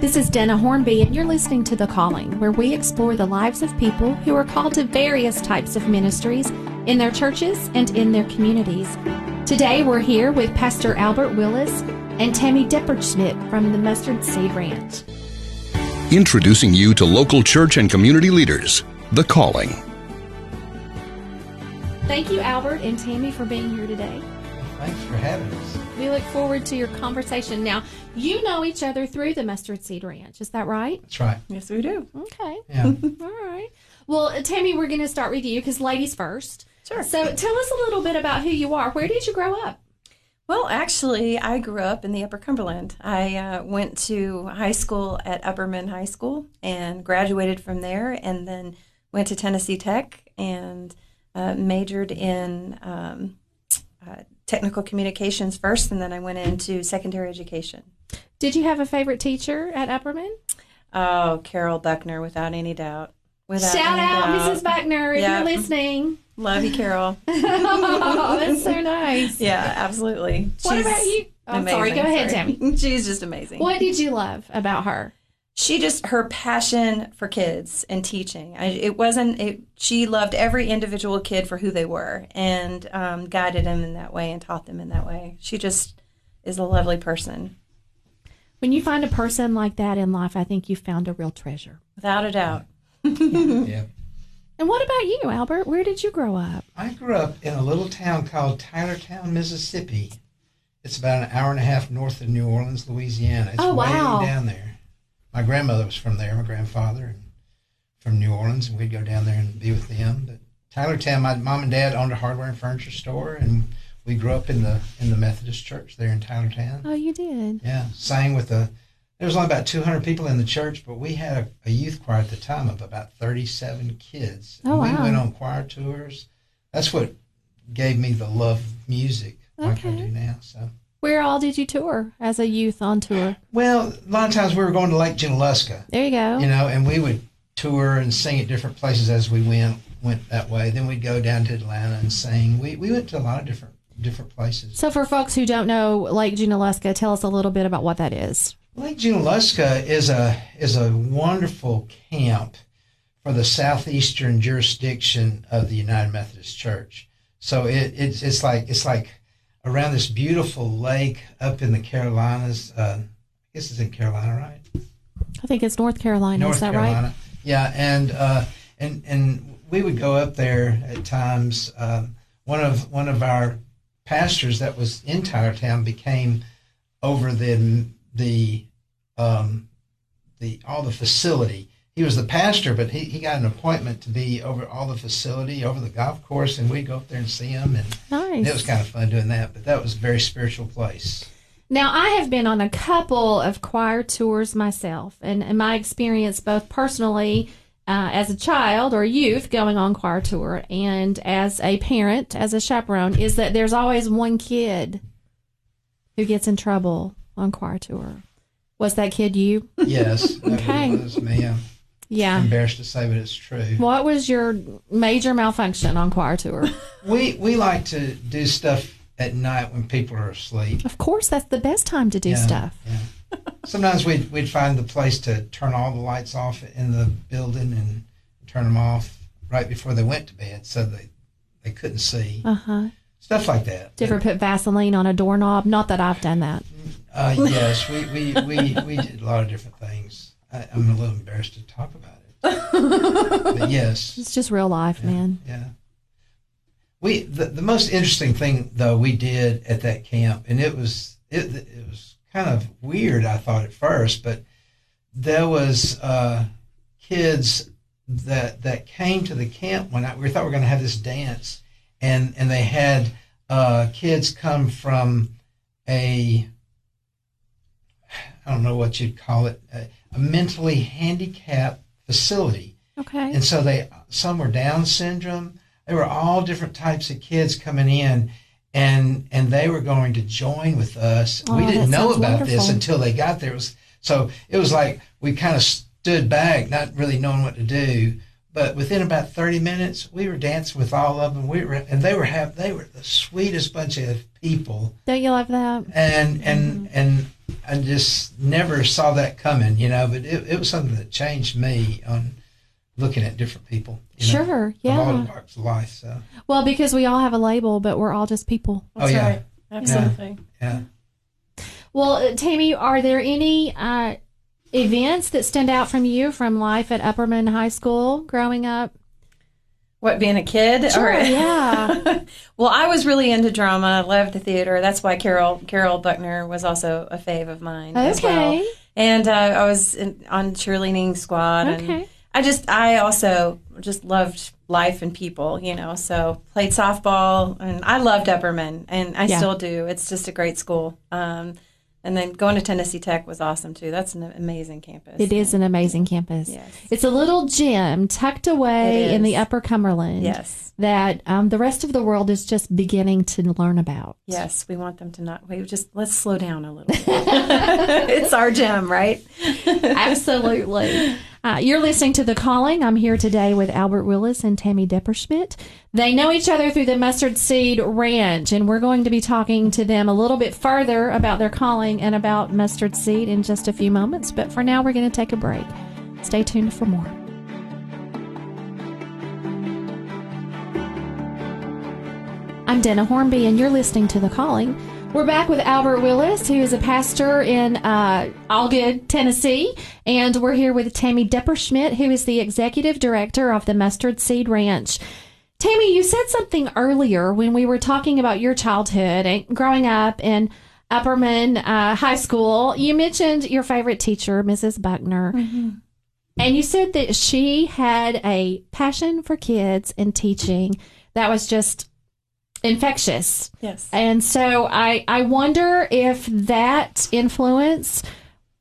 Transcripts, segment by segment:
This is Denna Hornby, and you're listening to The Calling, where we explore the lives of people who are called to various types of ministries in their churches and in their communities. Today, we're here with Pastor Albert Willis and Tammy Depperschmidt from the Mustard Seed Ranch. Introducing you to local church and community leaders. The Calling. Thank you, Albert and Tammy, for being here today. Thanks for having us. We look forward to your conversation. Now, you know each other through the Mustard Seed Ranch, is that right? That's right. Yes, we do. Okay. Yeah. All right. Well, uh, Tammy, we're going to start with you because ladies first. Sure. So tell us a little bit about who you are. Where did you grow up? Well, actually, I grew up in the Upper Cumberland. I uh, went to high school at Upperman High School and graduated from there, and then went to Tennessee Tech and uh, majored in um, uh, technical communications first, and then I went into secondary education. Did you have a favorite teacher at Upperman? Oh, Carol Buckner, without any doubt. Without Shout any out, doubt. Mrs. Buckner, if Yeah. you're listening. Love you, Carol. oh, that's so nice. yeah, absolutely. What about you? Oh, I'm sorry. Go ahead, Sorry. Tammy. She's just amazing. What did you love about her? She just her passion for kids and teaching I, it wasn't it, she loved every individual kid for who they were and um, guided them in that way and taught them in that way she just is a lovely person When you find a person like that in life, I think you found a real treasure. without a doubt Yeah. And what about you, Albert? Where did you grow up? I grew up in a little town called Tylertown, Mississippi. It's about an hour and a half north of New Orleans, Louisiana. It's Oh, wow. down there. My grandmother was from there, my grandfather, and from New Orleans, and we'd go down there and be with them. But Tylertown, my mom and dad owned a hardware and furniture store, and we grew up in the in the Methodist church there in Tylertown. Oh, you did. Yeah, sang with the. There was only about 200 people in the church, but we had a, a youth choir at the time of about 37 kids. Oh, And wow. We went on choir tours. That's what gave me the love of music like I do now. So, Where all did you tour as a youth on tour? well, a lot of times we were going to Lake Junaluska, There you go. you know, and we would tour and sing at different places as we went went that way. Then we'd go down to Atlanta and sing. We we went to a lot of different different places. So, for folks who don't know Lake Junaluska, tell us a little bit about what that is. Lake Junaluska is a is a wonderful camp for the southeastern jurisdiction of the United Methodist Church. So it, it's it's like it's like around this beautiful lake up in the Carolinas. Uh, I guess it's in Carolina, right? I think it's North Carolina. North is that Carolina. right? Yeah, and uh, and and we would go up there at times. Um, one of one of our pastors that was in Tylertown became over the the um, the all the facility. He was the pastor, but he, he got an appointment to be over all the facility, over the golf course, and we'd go up there and see him, and Nice. it was kind of fun doing that. But that was a very spiritual place. Now, I have been on a couple of choir tours myself, and, in my experience, both personally uh, as a child or youth going on choir tour, and as a parent, as a chaperone, is that there's always one kid who gets in trouble on choir tour. Was that kid you? Yes, that Okay. was me. I'm Yeah. embarrassed to say, but it's true. What was your major malfunction on choir tour? We we like to do stuff at night when people are asleep. of course, that's the best time to do Yeah, stuff. Yeah. Sometimes we'd we'd find the place to turn all the lights off in the building and turn them off right before they went to bed, so they they couldn't see Uh huh. stuff like that. Did you ever put Vaseline on a doorknob? Not that I've done that. Uh, yes, we, we, we, we did a lot of different things. I, I'm a little embarrassed to talk about it, but yes. It's just real life, man. Yeah. We the, the most interesting thing though we did at that camp, and it was it it was kind of weird. I thought at first, but there was uh, kids that that came to the camp one night. We thought we were going to have this dance, and and they had uh, kids come from a I don't know what you'd call it a, a mentally handicapped facility Okay. and so they some were Down syndrome. They were all different types of kids coming in, and and they were going to join with us. Oh, we didn't know about this until they got there. It was so it was like we kind of stood back, not really knowing what to do. But within about thirty minutes, we were dancing with all of them. We were, and they were have they were the sweetest bunch of people Don't you love that? and and Mm-hmm. and I just never saw that coming, you know. But it, it was something that changed me on looking at different people. You know, Sure, all yeah. walks of life. So Well, because we all have a label, but we're all just people. Oh, yeah. right. Absolutely. yeah. Well, uh, Tammy, are there any uh, events that stand out from you from life at Upperman High School growing up? What being a kid? Sure, Or- yeah. well, I was really into drama. I loved the theater. That's why Carol Carol Buckner was also a fave of mine. as well. Okay. And uh, I was in, on cheerleading squad. Okay. And I just I also just loved life and people. You know, so played softball and I loved Upperman and I Yeah. still do. It's just a great school. Um, and then going to Tennessee Tech was awesome too. That's an amazing campus. It is an amazing campus. Yes. It's a little gym tucked away in the. Upper Cumberland. Yes. That um, the rest of the world is just beginning to learn about. Yes, we want them to not. We just let's slow down a little. bit. it's our gym, right? Absolutely. Uh, you're listening to The Calling. I'm here today with Albert Willis and Tammy Depperschmidt. They know each other through the Mustard Seed Ranch, and we're going to be talking to them a little bit further about their calling and about Mustard Seed in just a few moments. But for now, we're going to take a break. Stay tuned for more. I'm Denna Hornby, and you're listening to The Calling. We're back with Albert Willis, who is a pastor in uh, Algood, Tennessee, and we're here with Tammy Depperschmidt, who is the executive director of the Mustard Seed Ranch. Tammy, you said something earlier when we were talking about your childhood and growing up in Upperman uh, High School. You mentioned your favorite teacher, Mrs. Buckner. And you said that she had a passion for kids and teaching that was just infectious. Yes. And so I, I wonder if that influence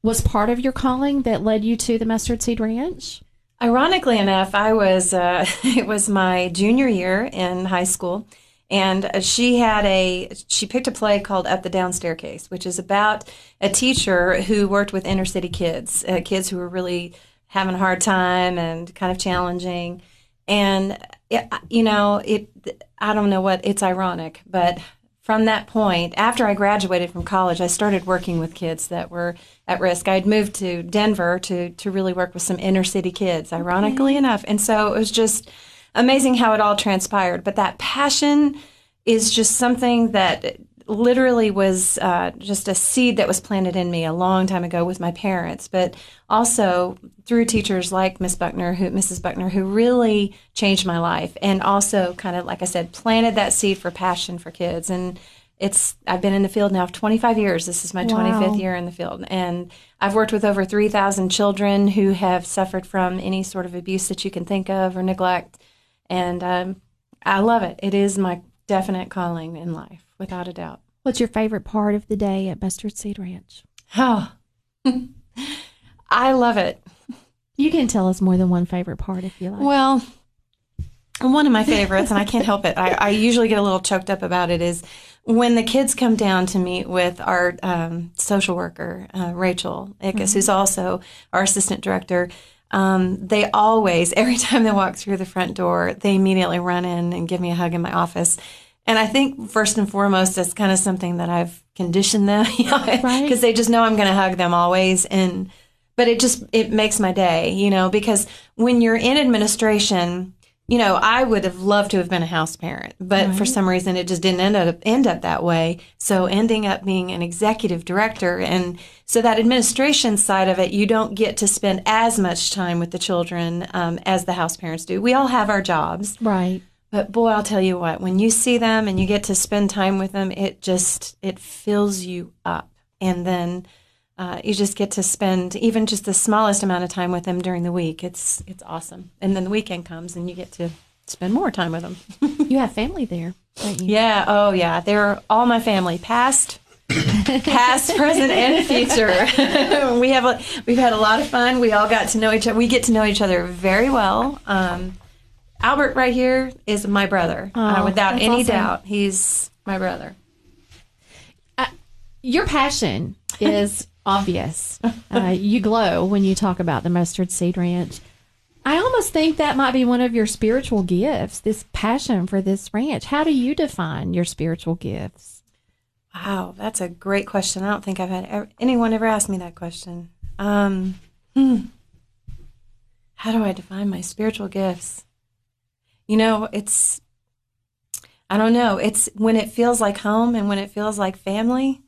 was part of your calling that led you to the Mustard Seed Ranch. Ironically enough, I was uh, it was my junior year in high school, and she had a she picked a play called Up the Down Staircase, which is about a teacher who worked with inner city kids, uh, kids who were really having a hard time and kind of challenging, and it, you know it. I don't know what it's ironic, but from that point, after I graduated from college, I started working with kids that were at risk. I'd moved to Denver to to really work with some inner city kids, ironically enough. And so it was just amazing how it all transpired. But that passion is just something that literally was uh, just a seed that was planted in me a long time ago with my parents, but also through teachers like Miss Buckner, who Mrs. Buckner, who really changed my life, and also kind of like I said, planted that seed for passion for kids. And it's I've been in the field now for 25 years. This is my Wow. 25th year in the field, and I've worked with over 3,000 children who have suffered from any sort of abuse that you can think of or neglect, and um, I love it. It is my definite calling in life, without a doubt. What's your favorite part of the day at Mustard Seed Ranch? Oh, I love it. You can tell us more than one favorite part if you like. Well, one of my favorites, and I can't help it. I, I usually get a little choked up about it. Is when the kids come down to meet with our um, social worker, uh, Rachel Ickes, who's also our assistant director. Um, they always, every time they walk through the front door, they immediately run in and give me a hug in my office. And I think first and foremost, that's kind of something that I've conditioned them, because Right. they just know I'm going to hug them always. And but it just it makes my day, you know, because when you're in administration, you know, I would have loved to have been a house parent, but for some reason it just didn't end up end up that way. So ending up being an executive director and so that administration side of it, you don't get to spend as much time with the children um, as the house parents do. We all have our jobs, right. But boy, I'll tell you what, when you see them and you get to spend time with them, it just it fills you up. And then uh, you just get to spend even just the smallest amount of time with them during the week. It's it's awesome. And then the weekend comes and you get to spend more time with them. You have family there, don't you? yeah, oh yeah, they're all my family, past past, present, and future. we have a, we've had a lot of fun. We all got to know each other. We get to know each other very well. Um, Albert right here is my brother, uh, Oh, without any awesome. doubt. He's my brother. Your passion is obvious. Uh, you glow when you talk about the Mustard Seed Ranch. I almost think that might be one of your spiritual gifts, this passion for this ranch. How do you define your spiritual gifts? Wow, that's a great question. I don't think I've had ever, anyone ever ask me that question. Um, hmm. How do I define my spiritual gifts? You know, it's, I don't know. It's when it feels like home and when it feels like family.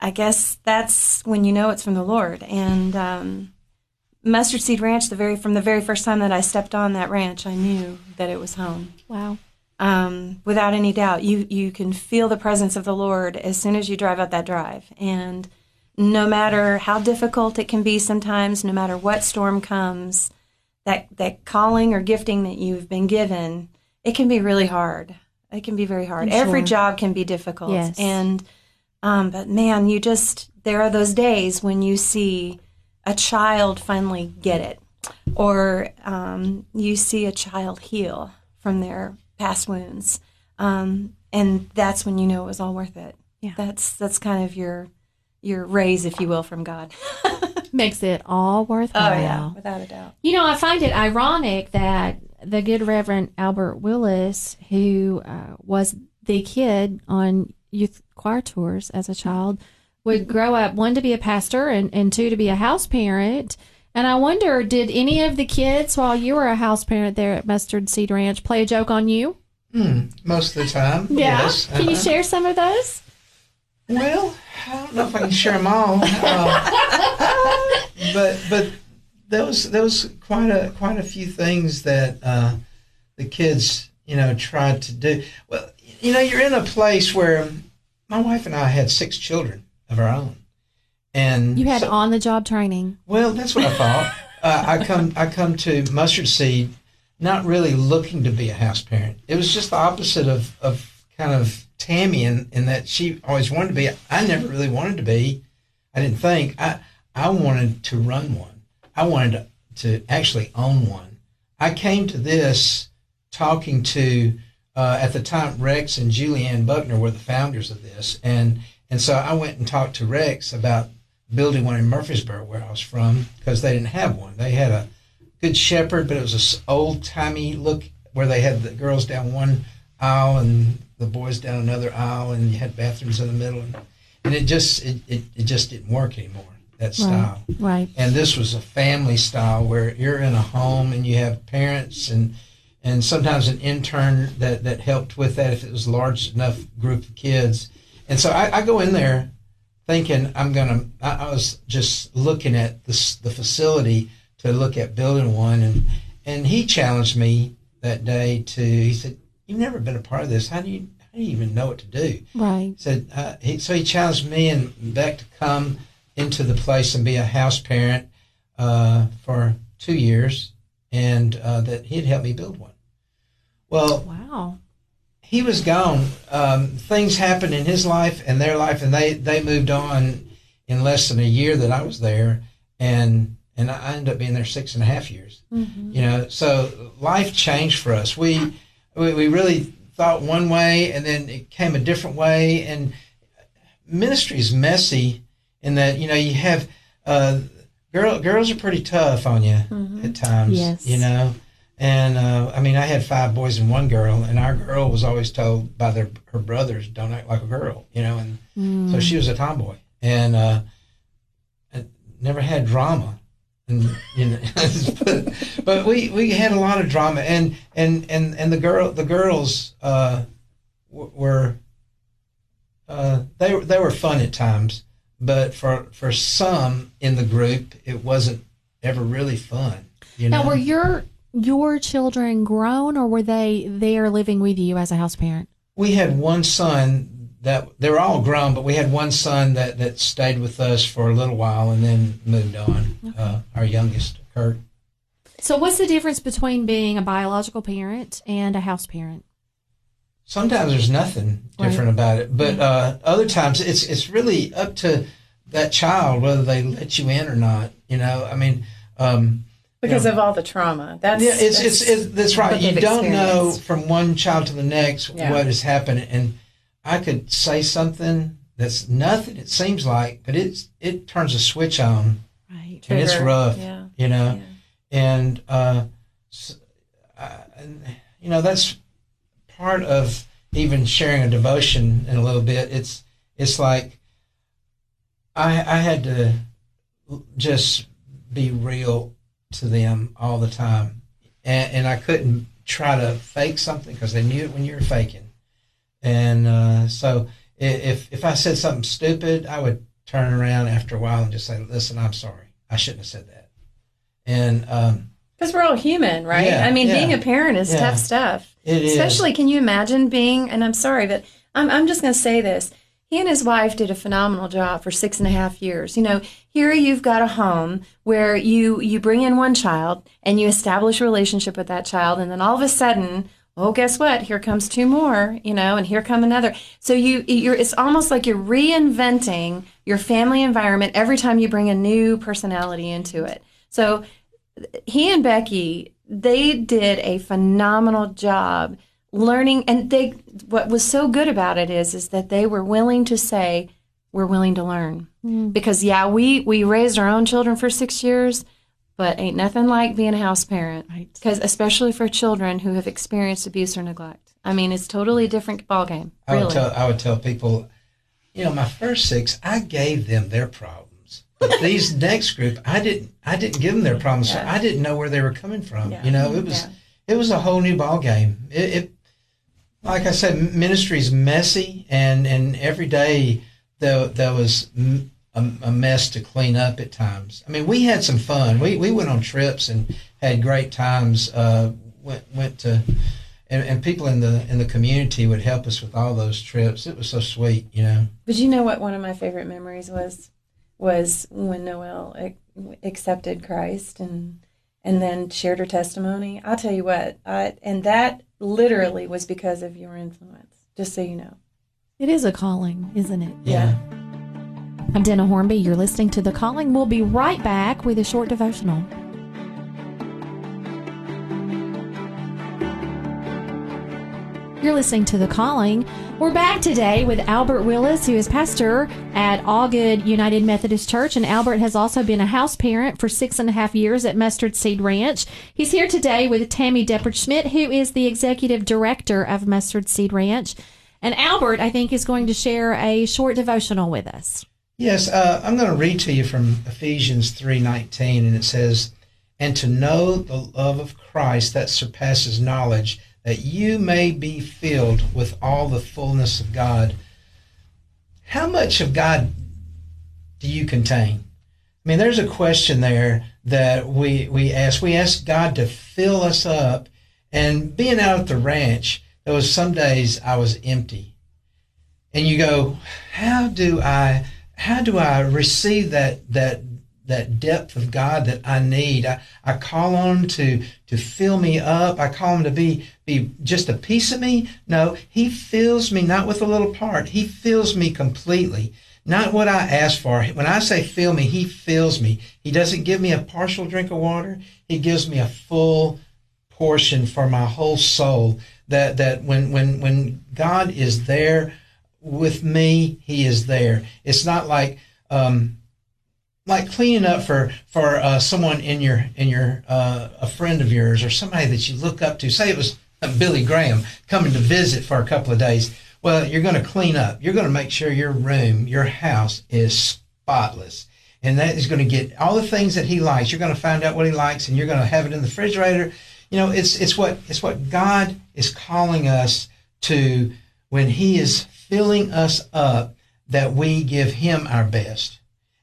I guess that's when you know it's from the Lord. And um, Mustard Seed Ranch, the very from the very first time that I stepped on that ranch, I knew that it was home. Wow. Um, without any doubt, you you can feel the presence of the Lord as soon as you drive up that drive, and no matter how difficult it can be sometimes, no matter what storm comes, that that calling or gifting that you've been given, it can be really hard. It can be very hard. I'm Every sure. job can be difficult, Yes. and um, but man, you just there are those days when you see a child finally get it, or um, you see a child heal from their past wounds, um, and that's when you know it was all worth it. Yeah. that's that's kind of your your raise, if you will, from God. Makes it all worthwhile. Oh yeah, without a doubt. You know, I find it ironic that the good Reverend Albert Willis, who uh, was the kid on youth choir tours as a child, would grow up one to be a pastor and, and two to be a house parent. And I wonder, did any of the kids while you were a house parent there at Mustard Seed Ranch play a joke on you? Hmm, most of the time. Yes. Can you Uh-huh. share some of those? Well, I don't know if I can share them all, uh, but but there was there was quite a quite a few things that uh, the kids you know tried to do. Well, you know, you're in a place where my wife and I had six children of our own, and You had so- on the job training. well, that's what I thought. uh, I come I come to mustard seed, not really looking to be a house parent. It was just the opposite of of kind of Tammy in, in that she always wanted to be. I never really wanted to be. I didn't think I I wanted to run one. I wanted to, to actually own one. I came to this talking to uh, at the time Rex and Julianne Buckner were the founders of this, and and so I went and talked to Rex about building one in Murfreesboro, where I was from, because they didn't have one. They had a good shepherd, but it was a old timey look where they had the girls down one aisle and the boys down another aisle, and you had bathrooms in the middle, and, and it just it, it, it just didn't work anymore that style. Right. And this was a family style where you're in a home and you have parents and and sometimes an intern that, that helped with that if it was a large enough group of kids. And so I, I go in there thinking I'm gonna. I, I was just looking at this the facility to look at building one, and and he challenged me that day to. He said, "You've never been a part of this. How do you how do you even know what to do?" Right. said uh, he, so he challenged me and Beck to come into the place and be a house parent uh, for two years, and uh, that he'd help me build one. Well, Wow. he was gone. Um, things happened in his life and their life, and they they moved on in less than a year that I was there, and and I ended up being there six and a half years. You know, so life changed for us. We, we we really thought one way, and then it came a different way. And ministry is messy in that you know you have uh, girl girls are pretty tough on you at times. Yes. You know. And uh, I mean, I had five boys and one girl, and our girl was always told by their her brothers, "Don't act like a girl," you know. And so she was a tomboy, and uh, and never had drama, and you know, but, but we we had a lot of drama, and and and and the girl the girls uh, were uh, they they were fun at times, but for for some in the group, it wasn't ever really fun. You know, Now, were your your children grown, or were they there living with you as a house parent? we had one son that they were all grown, but we had one son that, that stayed with us for a little while and then moved on. Uh, our youngest, Kurt. So, what's the difference between being a biological parent and a house parent? Sometimes there's nothing different about it, but uh, other times it's it's really up to that child whether they let you in or not. You know, I mean, um, Because Yeah. of all the trauma. That's yeah, it's it's, it's that's right. You don't know from one child to the next Yeah. what is happening, and I could say something that's nothing. It seems like, but it's it turns a switch on. Right. and it's rough, yeah, you know. yeah. And uh, s- uh, you know that's part of even sharing a devotion in a little bit. It's it's like I I had to just be real to them all the time, and, and I couldn't try to fake something because they knew it when you were faking, and uh, so if if I said something stupid, I would turn around after a while and just say, "Listen, I'm sorry. I shouldn't have said that." And um, Because we're all human, right? Yeah, I mean, yeah. being a parent is Yeah. tough stuff. It is. Especially, can you imagine being, and I'm sorry, but I'm, I'm just going to say this. He and his wife did a phenomenal job for six and a half years. You know, here you've got a home where you, you bring in one child and you establish a relationship with that child. And then all of a sudden, oh, guess what? Here comes two more, you know, and here come another. So you, you're, it's almost like you're reinventing your family environment every time you bring a new personality into it. So he and Becky, they did a phenomenal job learning and they what was so good about it is is that they were willing to say we're willing to learn. Hmm. Because yeah, we we raised our own children for 6 years, but ain't nothing like being a house parent. Right. Cuz especially for children who have experienced abuse or neglect. I mean, it's totally different ballgame. I would Really. tell I would tell people, you know, my first six, I gave them their problems. But these next group, I didn't I didn't give them their problems. So I didn't know where they were coming from. Yeah. You know, it mm-hmm. was Yeah. it was a whole new ball game. It, it like I said, ministry is messy, and and every day there there was m- a, a mess to clean up at times. I mean, we had some fun. We we went on trips and had great times. Uh, went went to. And, and people in the in the community would help us with all those trips. It was so sweet, you know. But you know what one of my favorite memories was was when Noelle accepted Christ and and then shared her testimony. I'll tell you what, I, and that literally was because of your influence. Just so you know. It is a calling, isn't it? Yeah. I'm Denna Hornby. You're listening to The Calling. We'll be right back with a short devotional. You're listening to The Calling. We're back today with Albert Willis, who is pastor at Algood United Methodist Church. And Albert has also been a house parent for six and a half years at Mustard Seed Ranch. He's here today with Tammy Depperschmidt, who is the executive director of Mustard Seed Ranch. And Albert, I think, is going to share a short devotional with us. Yes, uh, I'm going to read to you from Ephesians 3:19, and it says, "And to know the love of Christ that surpasses knowledge, that you may be filled with all the fullness of God." How much of God do you contain? I mean, there's a question there that we we ask. We ask God to fill us up, and being out at the ranch, there was some days I was empty and you go, how do I how do I receive that that that depth of God that I need? I, I call on him to to fill me up. I call him to be be just a piece of me. No, he fills me not with a little part. He fills me completely. Not what I ask for. When I say fill me, he fills me. He doesn't give me a partial drink of water. He gives me a full portion for my whole soul. That that when when when God is there with me, He is there. It's not like um, like cleaning up for for uh, someone in your in your uh, a friend of yours or somebody that you look up to. Say it was Billy Graham coming to visit for a couple of days. Well, you're going to clean up. You're going to make sure your room, your house is spotless. And that is going to get all the things that he likes. You're going to find out what he likes, and you're going to have it in the refrigerator. You know, it's it's what it's what God is calling us to when He is filling us up that we give Him our best.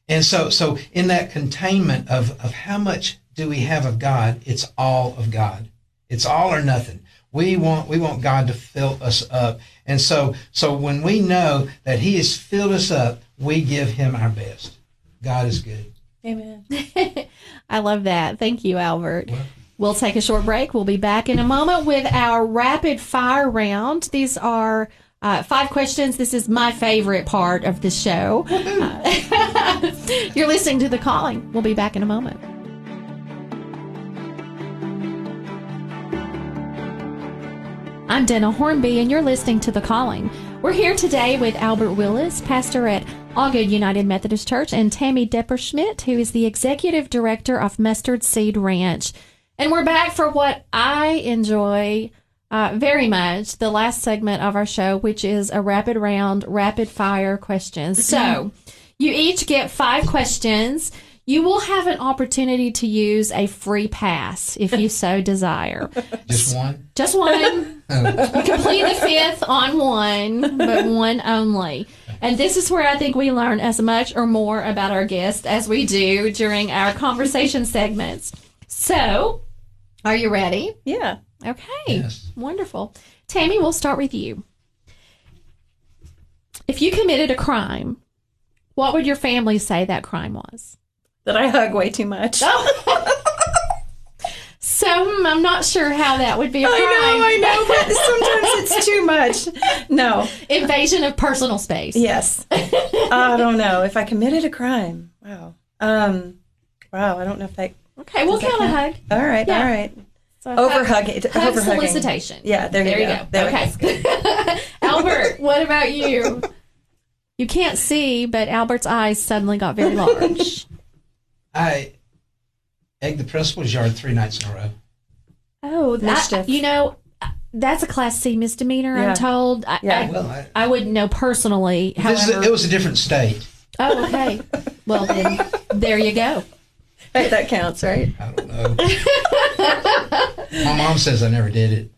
And so, so in that containment of, of how much do we have of God, it's all of God. It's all or nothing. We want, we want God to fill us up. And so, so when we know that He has filled us up, we give Him our best. God is good. Amen. I love that. Thank you, Albert. We'll take a short break. We'll be back in a moment with our rapid fire round. These are uh, five questions. This is my favorite part of the show. Uh, you're listening to The Calling. We'll be back in a moment. I'm Denna Hornby, and you're listening to The Calling. We're here today with Albert Willis, pastor at Algood United Methodist Church, and Tammy Depperschmidt, who is the executive director of Mustard Seed Ranch. And we're back for what I enjoy uh, very much the last segment of our show, which is a rapid round, rapid fire questions. So you each get five questions. You will have an opportunity to use a free pass if you so desire. Just one. Just one. Complete the fifth on one, but one only. And this is where I think we learn as much or more about our guest as we do during our conversation segments. So, are you ready? Yeah. Okay. Yes. Wonderful. Tammy, we'll start with you. If you committed a crime, what would your family say that crime was? That I hug way too much. So mm, I'm not sure how that would be a crime. I know, I know, but sometimes it's too much. No. Invasion of personal space. Yes. I don't know. If I committed a crime. Wow. Um wow, I don't know if that Okay, we'll Does count a hug. all right, Yeah. all right. So Over hug, hug solicitation. Yeah, there, There you you go. go. There- okay. that's. Albert, what about you? You can't see, but Albert's eyes suddenly got very large. I egged the principal's yard three nights in a row. Oh, that, Mischief. you know, that's a Class C misdemeanor. Yeah. I'm told. I, Yeah. I, Well, I, I wouldn't know personally. However, a, it was a different state. oh, okay. Well, then there you go. Hey, that counts, right? I don't know. My mom says I never did it.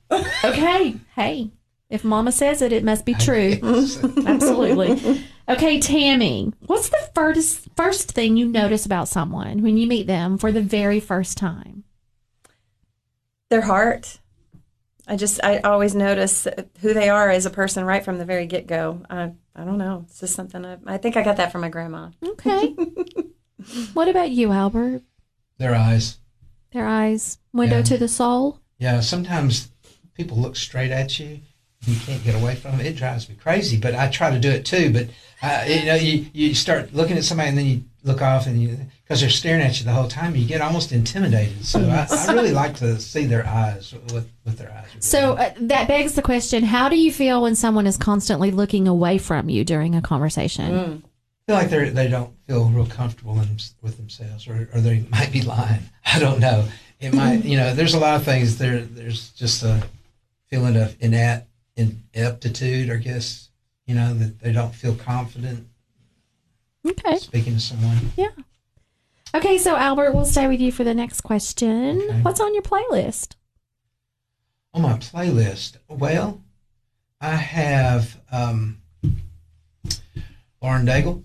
Okay. Hey, if Mama says it, it must be true. Absolutely. Okay, Tammy, what's the first first thing you notice about someone when you meet them for the very first time? Their heart. I just I always notice who they are as a person right from the very get go. I I don't know. It's just something I I think I got that from my grandma. Okay. what about you, Albert? Their eyes. Their eyes, window Yeah. to the soul. Yeah, sometimes people look straight at you. You can't get away from it. It drives me crazy, but I try to do it too. But uh, you know, you, you start looking at somebody and then you look off and you because they're staring at you the whole time. You get almost intimidated. So I, I really like to see their eyes with with their eyes. So uh, that begs the question: How do you feel when someone is constantly looking away from you during a conversation? I feel like they they don't feel real comfortable in, with themselves, or, or they might be lying. I don't know. It might, you know, there's a lot of things. There, there's just a feeling of inept ineptitude, I guess. You know that they don't feel confident Okay. speaking to someone. Yeah. Okay, so Albert, we'll stay with you for the next question. Okay. What's on your playlist? On my playlist, well, I have um, Lauren Daigle.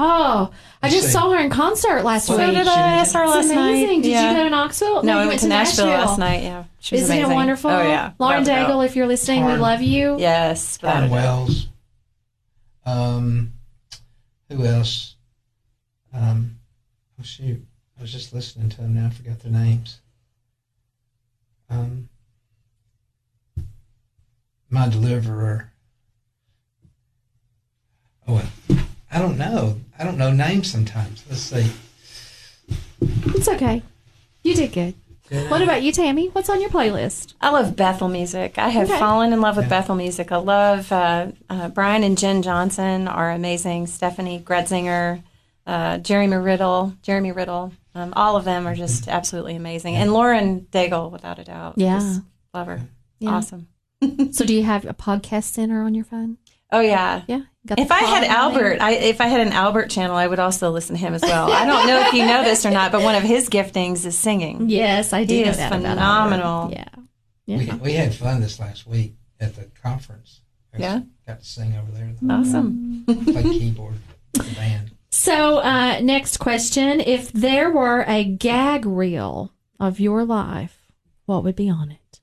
Oh, I just saw her in concert last So week. did I. I saw her It's last night. Did Yeah. you go to Knoxville? No, you I went to Nashville, last night. Yeah, she was Isn't amazing. it wonderful? Oh yeah, Lauren Without a. Daigle, if you're listening, we love you. Yes, without a Don doubt. Wells. Um, who else? Um, oh shoot, I was just listening to them now. I forgot their names. Um, my deliverer. Oh, well, I don't know. I don't know names sometimes. Let's see. It's okay. You did good. What about you, Tammy? What's on your playlist? I love Bethel music. I have Okay. fallen in love with Yeah. Bethel music. I love uh, uh, Brian and Jenn Johnson are amazing. Steffany Gretzinger, uh, Jeremy Riddle, Jeremy Riddle. Um, all of them are just absolutely amazing. And Lauren Daigle, without a doubt. Yeah. Just love her. Yeah. Awesome. So, do you have a podcast center on your phone? Oh yeah. Yeah. Got If I had pod on there? Albert, I, if I had an Albert channel, I would also listen to him as well. I don't know if you know this or not, but one of his giftings is singing. Yes, I do. He know is that phenomenal. Albert. Yeah. Yeah. We, we had fun this last week at the conference. I Yeah? got to sing over there. Awesome. Play keyboard the band. So, uh, next question. If there were a gag reel of your life, what would be on it?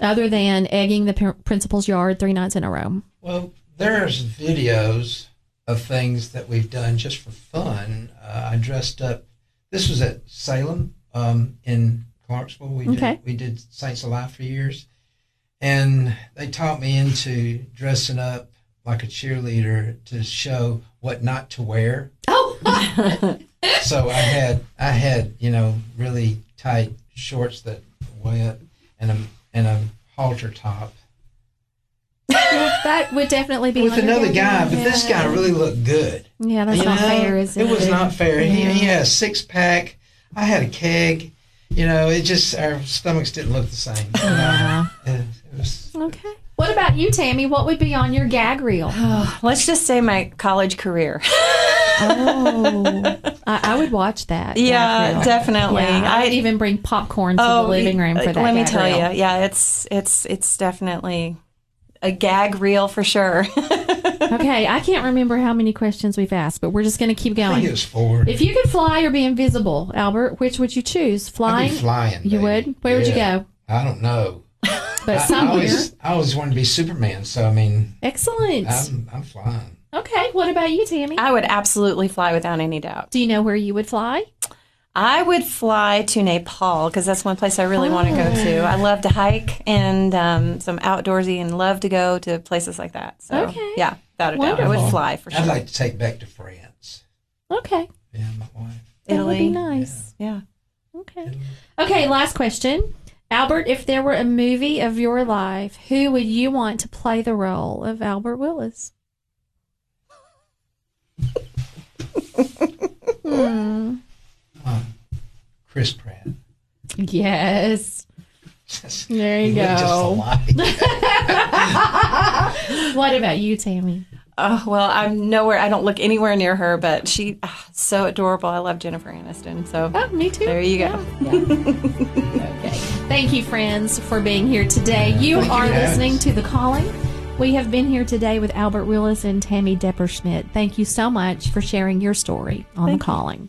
Other than egging the principal's yard three nights in a row. Well, there's videos of things that we've done just for fun. Uh, I dressed up. This was at Salem um, in Clarksville. We Okay. did we did Saints Alive for years, and they taught me into dressing up like a cheerleader to show what not to wear. Oh, So I had I had you know really tight shorts that went up and a and a halter top. that would definitely be with another guy, reel. but this guy really looked good. Yeah, that's You not know, fair, is it? It was not fair. He, Yeah. he had a six pack. I had a keg. you know, it just our stomachs didn't look the same. Yeah. It, it was Okay. What about you, Tammy? What would be on your gag reel? Let's just say my college career. Oh, I, I would watch that. yeah, reel. definitely. Yeah, I- I'd even bring popcorn to the oh, living room for uh, that. Oh, Let me gag tell reel. you, yeah, it's it's it's definitely a gag reel for sure. Okay, I can't remember how many questions we've asked, but we're just going to keep I think going. it four. If you could fly or be invisible, Albert, which would you choose? I'd Flying? be flying. You baby. would? Where would you go? I don't know. But I, I somewhere. always, I always wanted to be Superman, so I mean, Excellent. I'm, I'm flying. okay, what about you, Tammy? I would absolutely fly without any doubt. Do you know where you would fly? I would fly to Nepal because that's one place I really want to go to. I love to hike and um, some outdoorsy and love to go to places like that. So, Okay. yeah, without a doubt. I would fly for sure. I'd like to take back to France. Okay, Yeah, my wife. that would be nice. Yeah. Okay. Okay, last question. Albert, if there were a movie of your life, who would you want to play the role of Albert Willis? hmm. Chris Pratt. Yes. There you He looked just go. What about you, Tammy? Oh, well, I'm nowhere, I don't look anywhere near her, but she, ah, so adorable. I love Jennifer Aniston. So, Oh, me too. there you go. Yeah, yeah. okay. Thank you, friends, for being here today. You Thank are for having listening us. to The Calling. We have been here today with Albert Willis and Tammy Depperschmidt. Thank you so much for sharing your story on Thank The you. Calling.